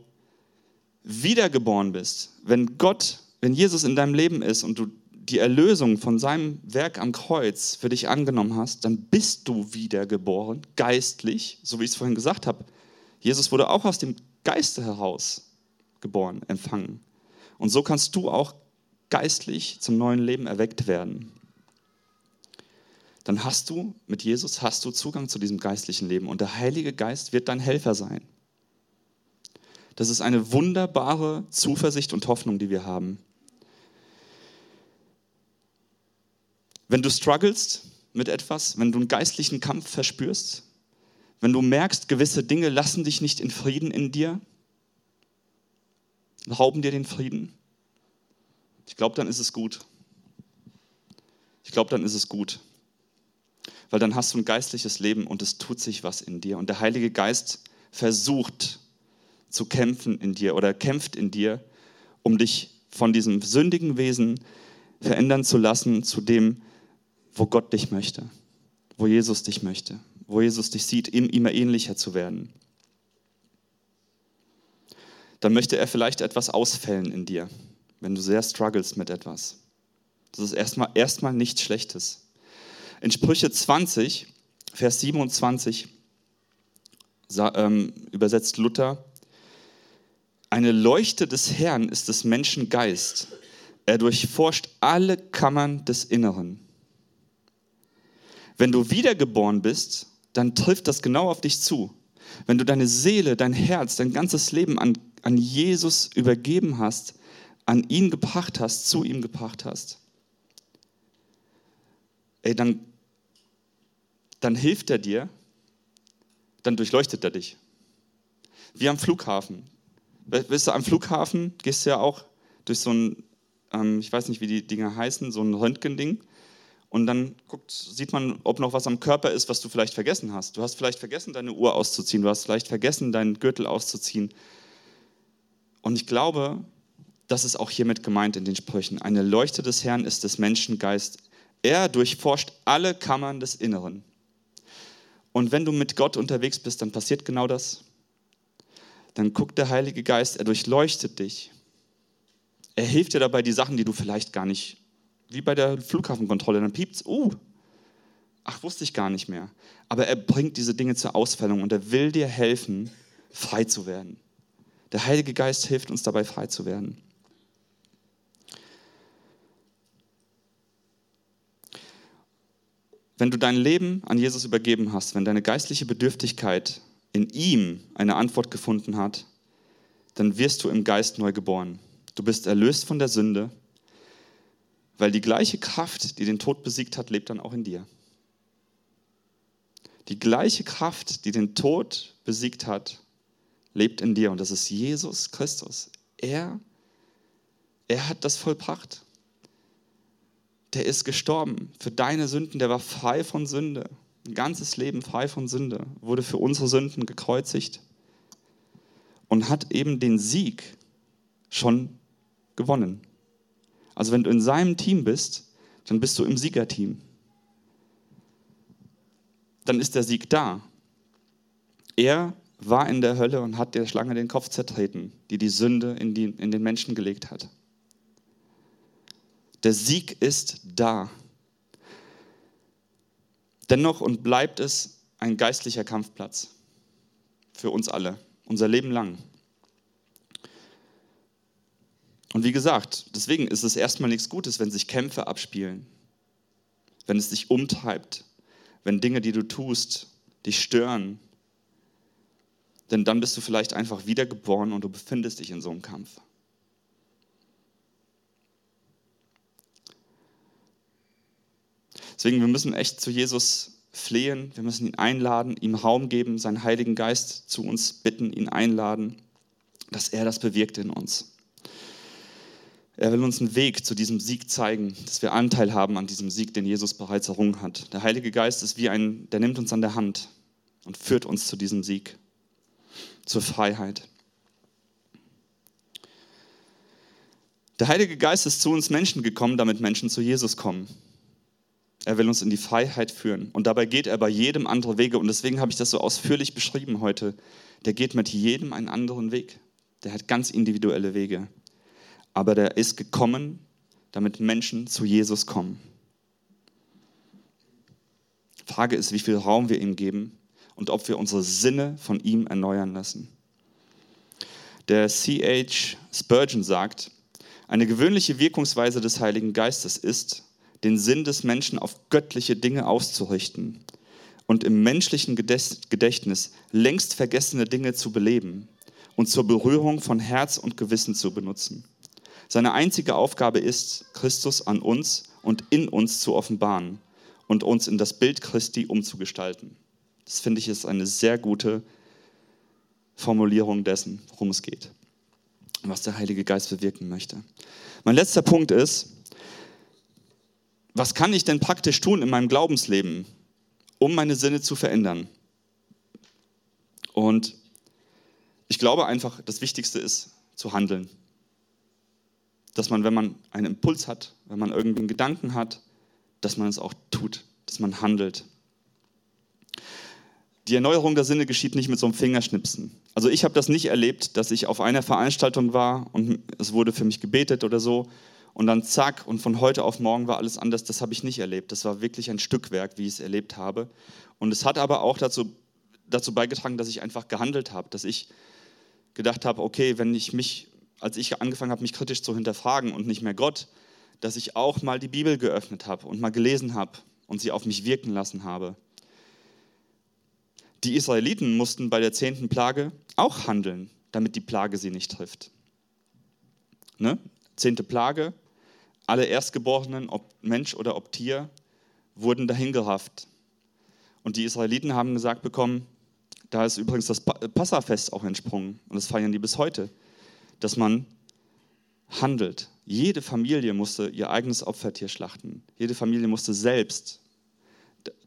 S1: wiedergeboren bist, wenn Gott, wenn Jesus in deinem Leben ist und du die Erlösung von seinem Werk am Kreuz für dich angenommen hast, dann bist du wiedergeboren, geistlich, so wie ich es vorhin gesagt habe. Jesus wurde auch aus dem Geiste heraus geboren, empfangen. Und so kannst du auch geistlich zum neuen Leben erweckt werden. Dann hast du mit Jesus hast du Zugang zu diesem geistlichen Leben und der Heilige Geist wird dein Helfer sein. Das ist eine wunderbare Zuversicht und Hoffnung, die wir haben. Wenn du strugglest mit etwas, wenn du einen geistlichen Kampf verspürst, wenn du merkst, gewisse Dinge lassen dich nicht in Frieden in dir, rauben dir den Frieden, ich glaube, dann ist es gut. Ich glaube, dann ist es gut. Weil dann hast du ein geistliches Leben und es tut sich was in dir. Und der Heilige Geist versucht zu kämpfen in dir oder kämpft in dir, um dich von diesem sündigen Wesen verändern zu lassen zu dem, wo Gott dich möchte, wo Jesus dich möchte, wo Jesus dich sieht, immer ähnlicher zu werden. Dann möchte er vielleicht etwas ausfällen in dir wenn du sehr struggles mit etwas. Das ist erstmal, erstmal nichts Schlechtes. In Sprüche 20, Vers 27 ähm, übersetzt Luther, eine Leuchte des Herrn ist des Menschen Geist. Er durchforscht alle Kammern des Inneren. Wenn du wiedergeboren bist, dann trifft das genau auf dich zu. Wenn du deine Seele, dein Herz, dein ganzes Leben an, an Jesus übergeben hast, an ihn gebracht hast, zu ihm gebracht hast, ey, dann, dann hilft er dir, dann durchleuchtet er dich. Wie am Flughafen. Weißt du, am Flughafen gehst du ja auch durch so ein, ähm, ich weiß nicht, wie die Dinger heißen, so ein Röntgending. Und dann guckt, sieht man, ob noch was am Körper ist, was du vielleicht vergessen hast. Du hast vielleicht vergessen, deine Uhr auszuziehen. Du hast vielleicht vergessen, deinen Gürtel auszuziehen. Und ich glaube, das ist auch hiermit gemeint in den Sprüchen. Eine Leuchte des Herrn ist des Menschen Geist. Er durchforscht alle Kammern des Inneren. Und wenn du mit Gott unterwegs bist, dann passiert genau das. Dann guckt der Heilige Geist, er durchleuchtet dich. Er hilft dir dabei, die Sachen, die du vielleicht gar nicht, wie bei der Flughafenkontrolle, dann piept's, uh, ach, wusste ich gar nicht mehr. Aber er bringt diese Dinge zur Ausfällung und er will dir helfen, frei zu werden. Der Heilige Geist hilft uns dabei, frei zu werden. Wenn du dein Leben an Jesus übergeben hast, wenn deine geistliche Bedürftigkeit in ihm eine Antwort gefunden hat, dann wirst du im Geist neu geboren. Du bist erlöst von der Sünde, weil die gleiche Kraft, die den Tod besiegt hat, lebt dann auch in dir. Die gleiche Kraft, die den Tod besiegt hat, lebt in dir und das ist Jesus Christus. Er, er hat das vollbracht der ist gestorben für deine Sünden, der war frei von Sünde. Ein ganzes Leben frei von Sünde, wurde für unsere Sünden gekreuzigt und hat eben den Sieg schon gewonnen. Also wenn du in seinem Team bist, dann bist du im Siegerteam. Dann ist der Sieg da. Er war in der Hölle und hat der Schlange den Kopf zertreten, die die Sünde in, die, in den Menschen gelegt hat. Der Sieg ist da. Dennoch und bleibt es ein geistlicher Kampfplatz für uns alle, unser Leben lang. Und wie gesagt, deswegen ist es erstmal nichts Gutes, wenn sich Kämpfe abspielen, wenn es dich umtreibt, wenn Dinge, die du tust, dich stören. Denn dann bist du vielleicht einfach wiedergeboren und du befindest dich in so einem Kampf. Deswegen, wir müssen echt zu Jesus flehen, wir müssen ihn einladen, ihm Raum geben, seinen Heiligen Geist zu uns bitten, ihn einladen, dass er das bewirkt in uns. Er will uns einen Weg zu diesem Sieg zeigen, dass wir Anteil haben an diesem Sieg, den Jesus bereits errungen hat. Der Heilige Geist ist wie ein, der nimmt uns an der Hand und führt uns zu diesem Sieg, zur Freiheit. Der Heilige Geist ist zu uns Menschen gekommen, damit Menschen zu Jesus kommen. Er will uns in die Freiheit führen. Und dabei geht er bei jedem andere Wege. Und deswegen habe ich das so ausführlich beschrieben heute. Der geht mit jedem einen anderen Weg. Der hat ganz individuelle Wege. Aber der ist gekommen, damit Menschen zu Jesus kommen. Frage ist, wie viel Raum wir ihm geben und ob wir unsere Sinne von ihm erneuern lassen. Der C.H. Spurgeon sagt, eine gewöhnliche Wirkungsweise des Heiligen Geistes ist, den Sinn des Menschen auf göttliche Dinge auszurichten und im menschlichen Gedächtnis längst vergessene Dinge zu beleben und zur Berührung von Herz und Gewissen zu benutzen. Seine einzige Aufgabe ist, Christus an uns und in uns zu offenbaren und uns in das Bild Christi umzugestalten. Das finde ich ist eine sehr gute Formulierung dessen, worum es geht, was der Heilige Geist bewirken möchte. Mein letzter Punkt ist, was kann ich denn praktisch tun in meinem Glaubensleben, um meine Sinne zu verändern? Und ich glaube einfach, das Wichtigste ist zu handeln. Dass man, wenn man einen Impuls hat, wenn man irgendwie einen Gedanken hat, dass man es auch tut, dass man handelt. Die Erneuerung der Sinne geschieht nicht mit so einem Fingerschnipsen. Also ich habe das nicht erlebt, dass ich auf einer Veranstaltung war und es wurde für mich gebetet oder so und dann zack und von heute auf morgen war alles anders. Das habe ich nicht erlebt. Das war wirklich ein Stückwerk, wie ich es erlebt habe. Und es hat aber auch dazu, dazu beigetragen, dass ich einfach gehandelt habe, dass ich gedacht habe, okay, wenn ich mich, als ich angefangen habe, mich kritisch zu hinterfragen und nicht mehr Gott, dass ich auch mal die Bibel geöffnet habe und mal gelesen habe und sie auf mich wirken lassen habe. Die Israeliten mussten bei der zehnten Plage auch handeln, damit die Plage sie nicht trifft. Ne? Zehnte Plage, alle Erstgeborenen, ob Mensch oder ob Tier, wurden dahingerafft. Und die Israeliten haben gesagt bekommen, da ist übrigens das Passafest auch entsprungen und das feiern die bis heute, dass man handelt. Jede Familie musste ihr eigenes Opfertier schlachten. Jede Familie musste selbst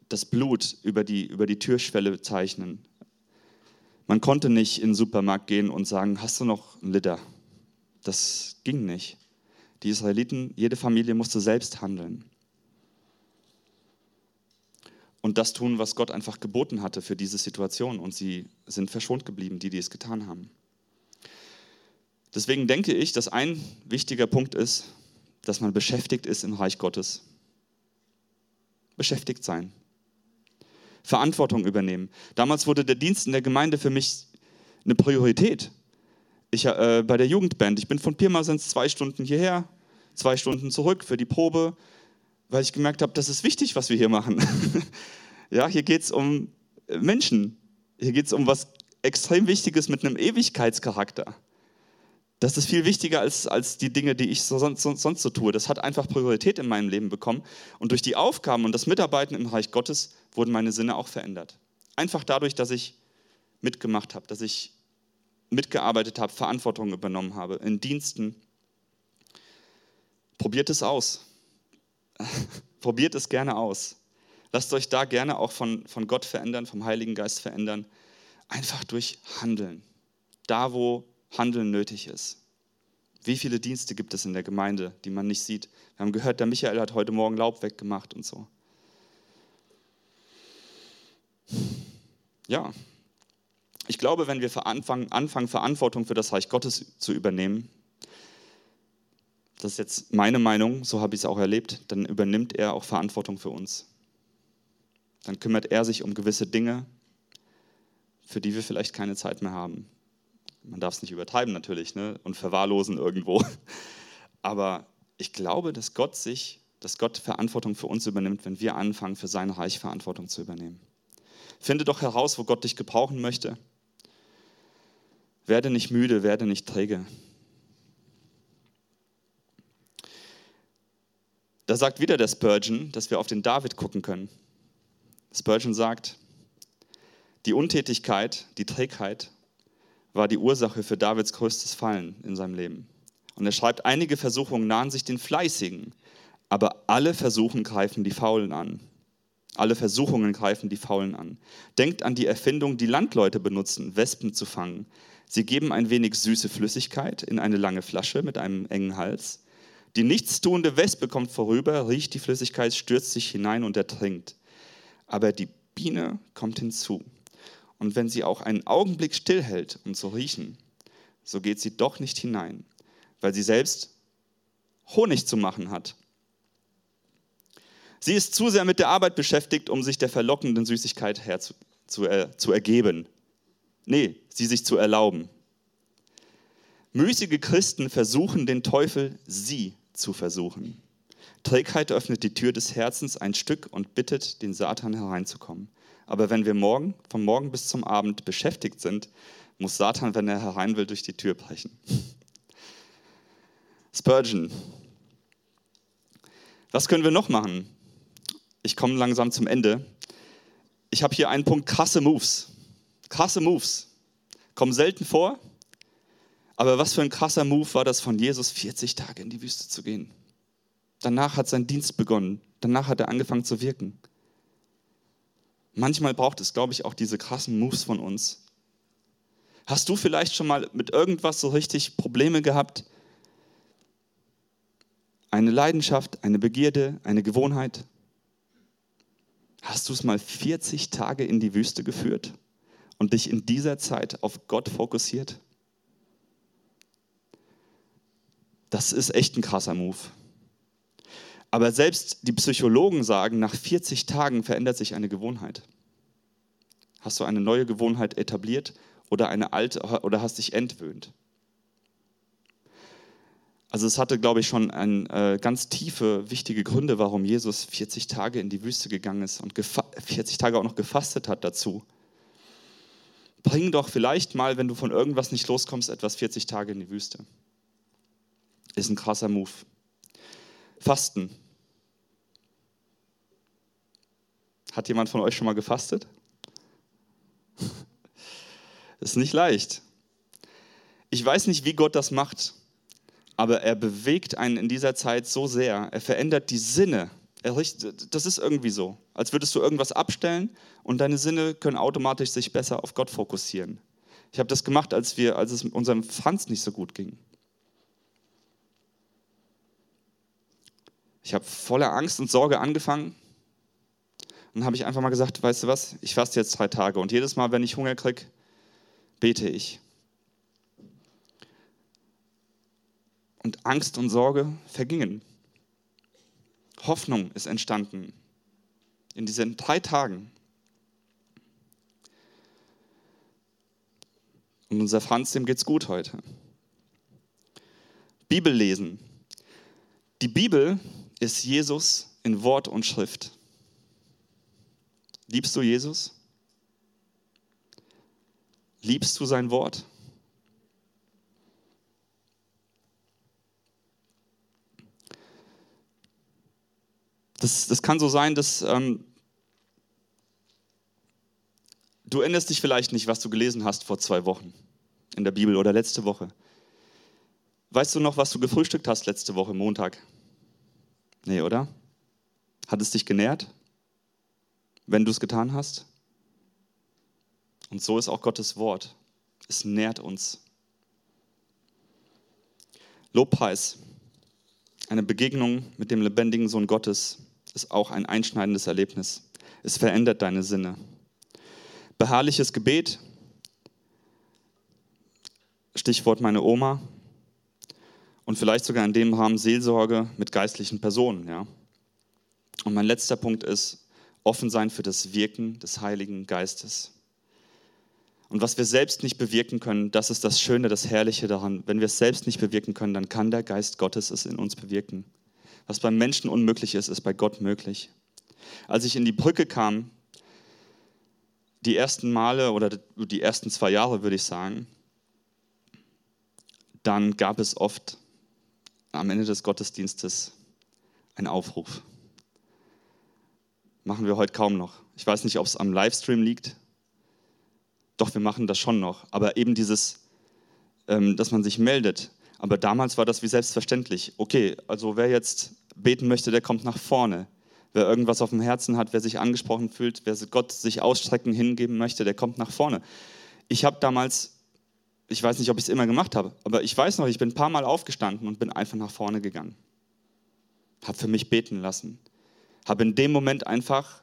S1: das Blut über die, über die Türschwelle zeichnen. Man konnte nicht in den Supermarkt gehen und sagen, hast du noch einen Liter? Das ging nicht. Die Israeliten, jede Familie musste selbst handeln. Und das tun, was Gott einfach geboten hatte für diese Situation. Und sie sind verschont geblieben, die, die es getan haben. Deswegen denke ich, dass ein wichtiger Punkt ist, dass man beschäftigt ist im Reich Gottes. Beschäftigt sein. Verantwortung übernehmen. Damals wurde der Dienst in der Gemeinde für mich eine Priorität ich, äh, bei der Jugendband. Ich bin von Pirmasens zwei Stunden hierher, zwei Stunden zurück für die Probe, weil ich gemerkt habe, das ist wichtig, was wir hier machen. ja, hier geht es um Menschen. Hier geht es um was extrem Wichtiges mit einem Ewigkeitscharakter. Das ist viel wichtiger als, als die Dinge, die ich sonst, sonst, sonst so tue. Das hat einfach Priorität in meinem Leben bekommen. Und durch die Aufgaben und das Mitarbeiten im Reich Gottes wurden meine Sinne auch verändert. Einfach dadurch, dass ich mitgemacht habe, dass ich mitgearbeitet habe, Verantwortung übernommen habe, in Diensten. Probiert es aus. Probiert es gerne aus. Lasst euch da gerne auch von, von Gott verändern, vom Heiligen Geist verändern. Einfach durch Handeln. Da, wo Handeln nötig ist. Wie viele Dienste gibt es in der Gemeinde, die man nicht sieht? Wir haben gehört, der Michael hat heute Morgen Laub weggemacht und so. Ja, ich glaube, wenn wir anfangen, anfangen, Verantwortung für das Reich Gottes zu übernehmen, das ist jetzt meine Meinung, so habe ich es auch erlebt, dann übernimmt er auch Verantwortung für uns. Dann kümmert er sich um gewisse Dinge, für die wir vielleicht keine Zeit mehr haben. Man darf es nicht übertreiben natürlich ne? und verwahrlosen irgendwo. Aber ich glaube, dass Gott sich, dass Gott Verantwortung für uns übernimmt, wenn wir anfangen, für sein Reich Verantwortung zu übernehmen. Finde doch heraus, wo Gott dich gebrauchen möchte. Werde nicht müde, werde nicht träge. Da sagt wieder der Spurgeon, dass wir auf den David gucken können. Spurgeon sagt, die Untätigkeit, die Trägheit war die Ursache für Davids größtes Fallen in seinem Leben. Und er schreibt, einige Versuchungen nahen sich den Fleißigen, aber alle Versuchen greifen die Faulen an. Alle Versuchungen greifen die Faulen an. Denkt an die Erfindung, die Landleute benutzen, Wespen zu fangen. Sie geben ein wenig süße Flüssigkeit in eine lange Flasche mit einem engen Hals. Die nichtstuende Wespe kommt vorüber, riecht die Flüssigkeit, stürzt sich hinein und ertrinkt. Aber die Biene kommt hinzu. Und wenn sie auch einen Augenblick stillhält, um zu riechen, so geht sie doch nicht hinein, weil sie selbst Honig zu machen hat. Sie ist zu sehr mit der Arbeit beschäftigt, um sich der verlockenden Süßigkeit herzu, zu, äh, zu ergeben. Nee, sie sich zu erlauben. Müßige Christen versuchen den Teufel, sie zu versuchen. Trägheit öffnet die Tür des Herzens ein Stück und bittet den Satan hereinzukommen. Aber wenn wir morgen, vom Morgen bis zum Abend beschäftigt sind, muss Satan, wenn er herein will, durch die Tür brechen. Spurgeon. Was können wir noch machen? Ich komme langsam zum Ende. Ich habe hier einen Punkt krasse Moves. Krasse Moves. Kommen selten vor. Aber was für ein krasser Move war das von Jesus, 40 Tage in die Wüste zu gehen. Danach hat sein Dienst begonnen. Danach hat er angefangen zu wirken. Manchmal braucht es, glaube ich, auch diese krassen Moves von uns. Hast du vielleicht schon mal mit irgendwas so richtig Probleme gehabt? Eine Leidenschaft, eine Begierde, eine Gewohnheit? Hast du es mal 40 Tage in die Wüste geführt und dich in dieser Zeit auf Gott fokussiert? Das ist echt ein krasser Move. Aber selbst die Psychologen sagen, nach 40 Tagen verändert sich eine Gewohnheit. Hast du eine neue Gewohnheit etabliert oder eine alte oder hast dich entwöhnt? Also es hatte, glaube ich, schon ein, äh, ganz tiefe, wichtige Gründe, warum Jesus 40 Tage in die Wüste gegangen ist und 40 Tage auch noch gefastet hat dazu. Bring doch vielleicht mal, wenn du von irgendwas nicht loskommst, etwas 40 Tage in die Wüste. Ist ein krasser Move. Fasten. Hat jemand von euch schon mal gefastet? Ist nicht leicht. Ich weiß nicht, wie Gott das macht, aber er bewegt einen in dieser Zeit so sehr. Er verändert die Sinne. das ist irgendwie so, als würdest du irgendwas abstellen und deine Sinne können automatisch sich besser auf Gott fokussieren. Ich habe das gemacht, als, wir, als es unserem Franz nicht so gut ging. Ich habe voller Angst und Sorge angefangen. Und habe ich einfach mal gesagt, weißt du was, ich faste jetzt drei Tage. Und jedes Mal, wenn ich Hunger kriege, bete ich. Und Angst und Sorge vergingen. Hoffnung ist entstanden in diesen drei Tagen. Und unser Franz, dem geht's gut heute. Bibel lesen. Die Bibel ist Jesus in Wort und Schrift. Liebst du Jesus? Liebst du sein Wort? Das, das kann so sein, dass ähm, du erinnerst dich vielleicht nicht, was du gelesen hast vor zwei Wochen in der Bibel oder letzte Woche. Weißt du noch, was du gefrühstückt hast letzte Woche Montag? Nee, oder? Hat es dich genährt, wenn du es getan hast? Und so ist auch Gottes Wort. Es nährt uns. Lobpreis, eine Begegnung mit dem lebendigen Sohn Gottes, ist auch ein einschneidendes Erlebnis. Es verändert deine Sinne. Beharrliches Gebet, Stichwort meine Oma, und vielleicht sogar in dem Rahmen Seelsorge mit geistlichen Personen. Ja? Und mein letzter Punkt ist offen sein für das Wirken des Heiligen Geistes. Und was wir selbst nicht bewirken können, das ist das Schöne, das Herrliche daran. Wenn wir es selbst nicht bewirken können, dann kann der Geist Gottes es in uns bewirken. Was beim Menschen unmöglich ist, ist bei Gott möglich. Als ich in die Brücke kam, die ersten Male oder die ersten zwei Jahre, würde ich sagen, dann gab es oft am Ende des Gottesdienstes einen Aufruf. Machen wir heute kaum noch. Ich weiß nicht, ob es am Livestream liegt. Doch, wir machen das schon noch. Aber eben dieses, ähm, dass man sich meldet. Aber damals war das wie selbstverständlich. Okay, also wer jetzt beten möchte, der kommt nach vorne. Wer irgendwas auf dem Herzen hat, wer sich angesprochen fühlt, wer Gott sich ausstrecken, hingeben möchte, der kommt nach vorne. Ich habe damals, ich weiß nicht, ob ich es immer gemacht habe, aber ich weiß noch, ich bin ein paar Mal aufgestanden und bin einfach nach vorne gegangen. Habe für mich beten lassen. Habe in dem Moment einfach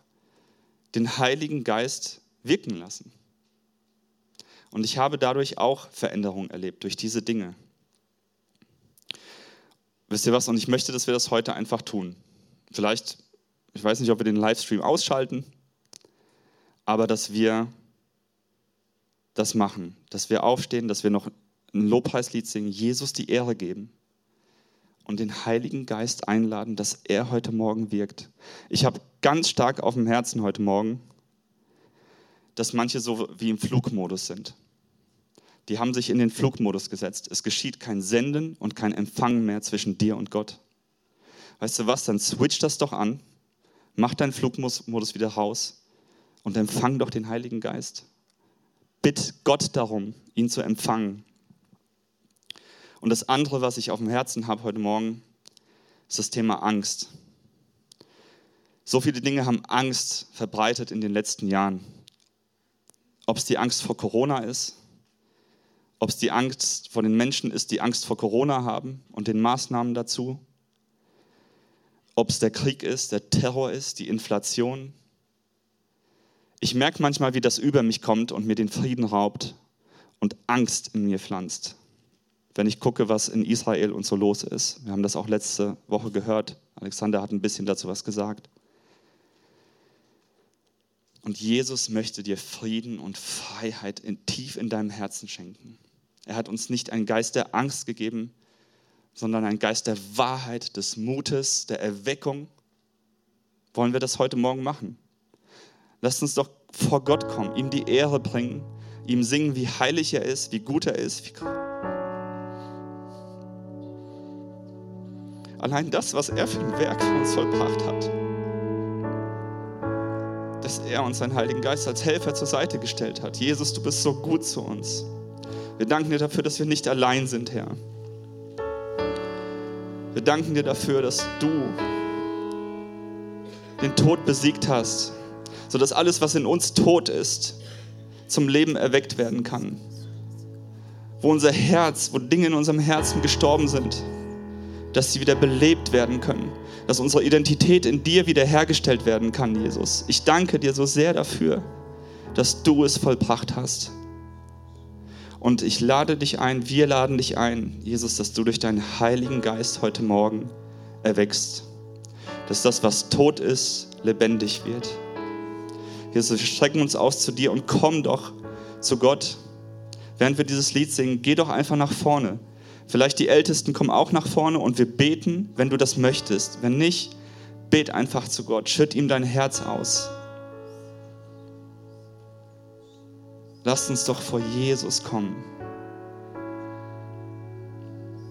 S1: den Heiligen Geist wirken lassen. Und ich habe dadurch auch Veränderungen erlebt, durch diese Dinge. Wisst ihr was? Und ich möchte, dass wir das heute einfach tun. Vielleicht ich weiß nicht, ob wir den Livestream ausschalten, aber dass wir das machen, dass wir aufstehen, dass wir noch ein Lobpreislied singen, Jesus die Ehre geben und den Heiligen Geist einladen, dass er heute Morgen wirkt. Ich habe ganz stark auf dem Herzen heute Morgen, dass manche so wie im Flugmodus sind. Die haben sich in den Flugmodus gesetzt. Es geschieht kein Senden und kein Empfangen mehr zwischen dir und Gott. Weißt du was, dann switch das doch an Mach deinen Flugmodus wieder raus und empfang doch den Heiligen Geist. Bitt Gott darum, ihn zu empfangen. Und das andere, was ich auf dem Herzen habe heute Morgen, ist das Thema Angst. So viele Dinge haben Angst verbreitet in den letzten Jahren. Ob es die Angst vor Corona ist, ob es die Angst vor den Menschen ist, die Angst vor Corona haben und den Maßnahmen dazu, ob es der Krieg ist, der Terror ist, die Inflation. Ich merke manchmal, wie das über mich kommt und mir den Frieden raubt und Angst in mir pflanzt. Wenn ich gucke, was in Israel und so los ist. Wir haben das auch letzte Woche gehört. Alexander hat ein bisschen dazu was gesagt. Und Jesus möchte dir Frieden und Freiheit in, tief in deinem Herzen schenken. Er hat uns nicht einen Geist der Angst gegeben, sondern ein Geist der Wahrheit, des Mutes, der Erweckung. Wollen wir das heute Morgen machen? Lasst uns doch vor Gott kommen, ihm die Ehre bringen, ihm singen, wie heilig er ist, wie gut er ist. Allein das, was er für ein Werk für uns vollbracht hat, dass er uns seinen Heiligen Geist als Helfer zur Seite gestellt hat. Jesus, du bist so gut zu uns. Wir danken dir dafür, dass wir nicht allein sind, Herr. Wir danken dir dafür, dass du den Tod besiegt hast, sodass alles, was in uns tot ist, zum Leben erweckt werden kann. Wo unser Herz, wo Dinge in unserem Herzen gestorben sind, dass sie wieder belebt werden können, dass unsere Identität in dir wiederhergestellt werden kann, Jesus. Ich danke dir so sehr dafür, dass du es vollbracht hast. Und ich lade dich ein, wir laden dich ein, Jesus, dass du durch deinen Heiligen Geist heute Morgen erwächst. Dass das, was tot ist, lebendig wird. Jesus, wir strecken uns aus zu dir und komm doch zu Gott. Während wir dieses Lied singen, geh doch einfach nach vorne. Vielleicht die Ältesten kommen auch nach vorne und wir beten, wenn du das möchtest. Wenn nicht, bet einfach zu Gott, schütt ihm dein Herz aus. Lasst uns doch vor Jesus kommen.